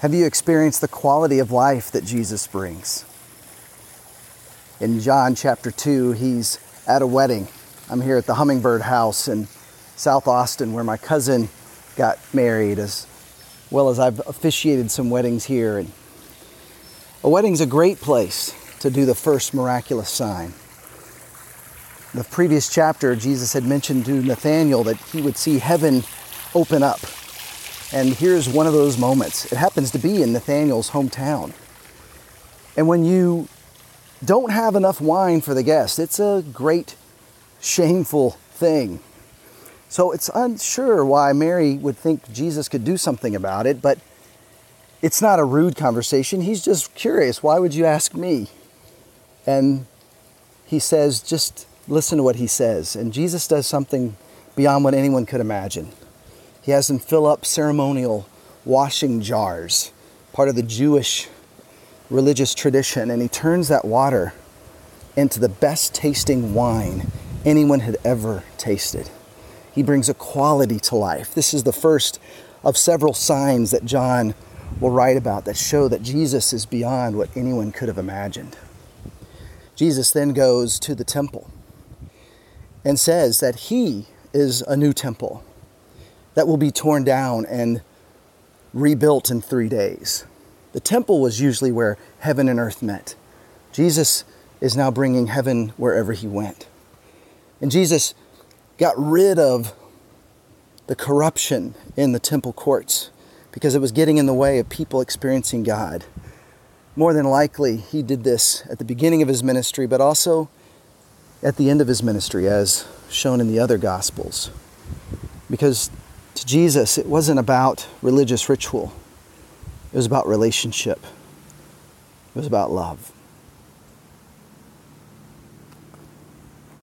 Have you experienced the quality of life that Jesus brings? In John chapter 2, he's at a wedding. I'm here at the Hummingbird House in South Austin where my cousin got married as well as I've officiated some weddings here and a wedding's a great place to do the first miraculous sign. The previous chapter, Jesus had mentioned to Nathanael that he would see heaven open up. And here's one of those moments. It happens to be in Nathanael's hometown. And when you don't have enough wine for the guests, it's a great, shameful thing. So it's unsure why Mary would think Jesus could do something about it, but it's not a rude conversation. He's just curious. Why would you ask me? And he says, just listen to what he says. And Jesus does something beyond what anyone could imagine. He has them fill up ceremonial washing jars, part of the Jewish religious tradition, and he turns that water into the best tasting wine anyone had ever tasted. He brings a quality to life. This is the first of several signs that John will write about that show that Jesus is beyond what anyone could have imagined. Jesus then goes to the temple and says that he is a new temple that will be torn down and rebuilt in three days. The temple was usually where heaven and earth met. Jesus is now bringing heaven wherever he went. And Jesus got rid of the corruption in the temple courts because it was getting in the way of people experiencing God. More than likely, he did this at the beginning of his ministry, but also at the end of his ministry, as shown in the other Gospels. Because to Jesus, it wasn't about religious ritual, it was about relationship, it was about love.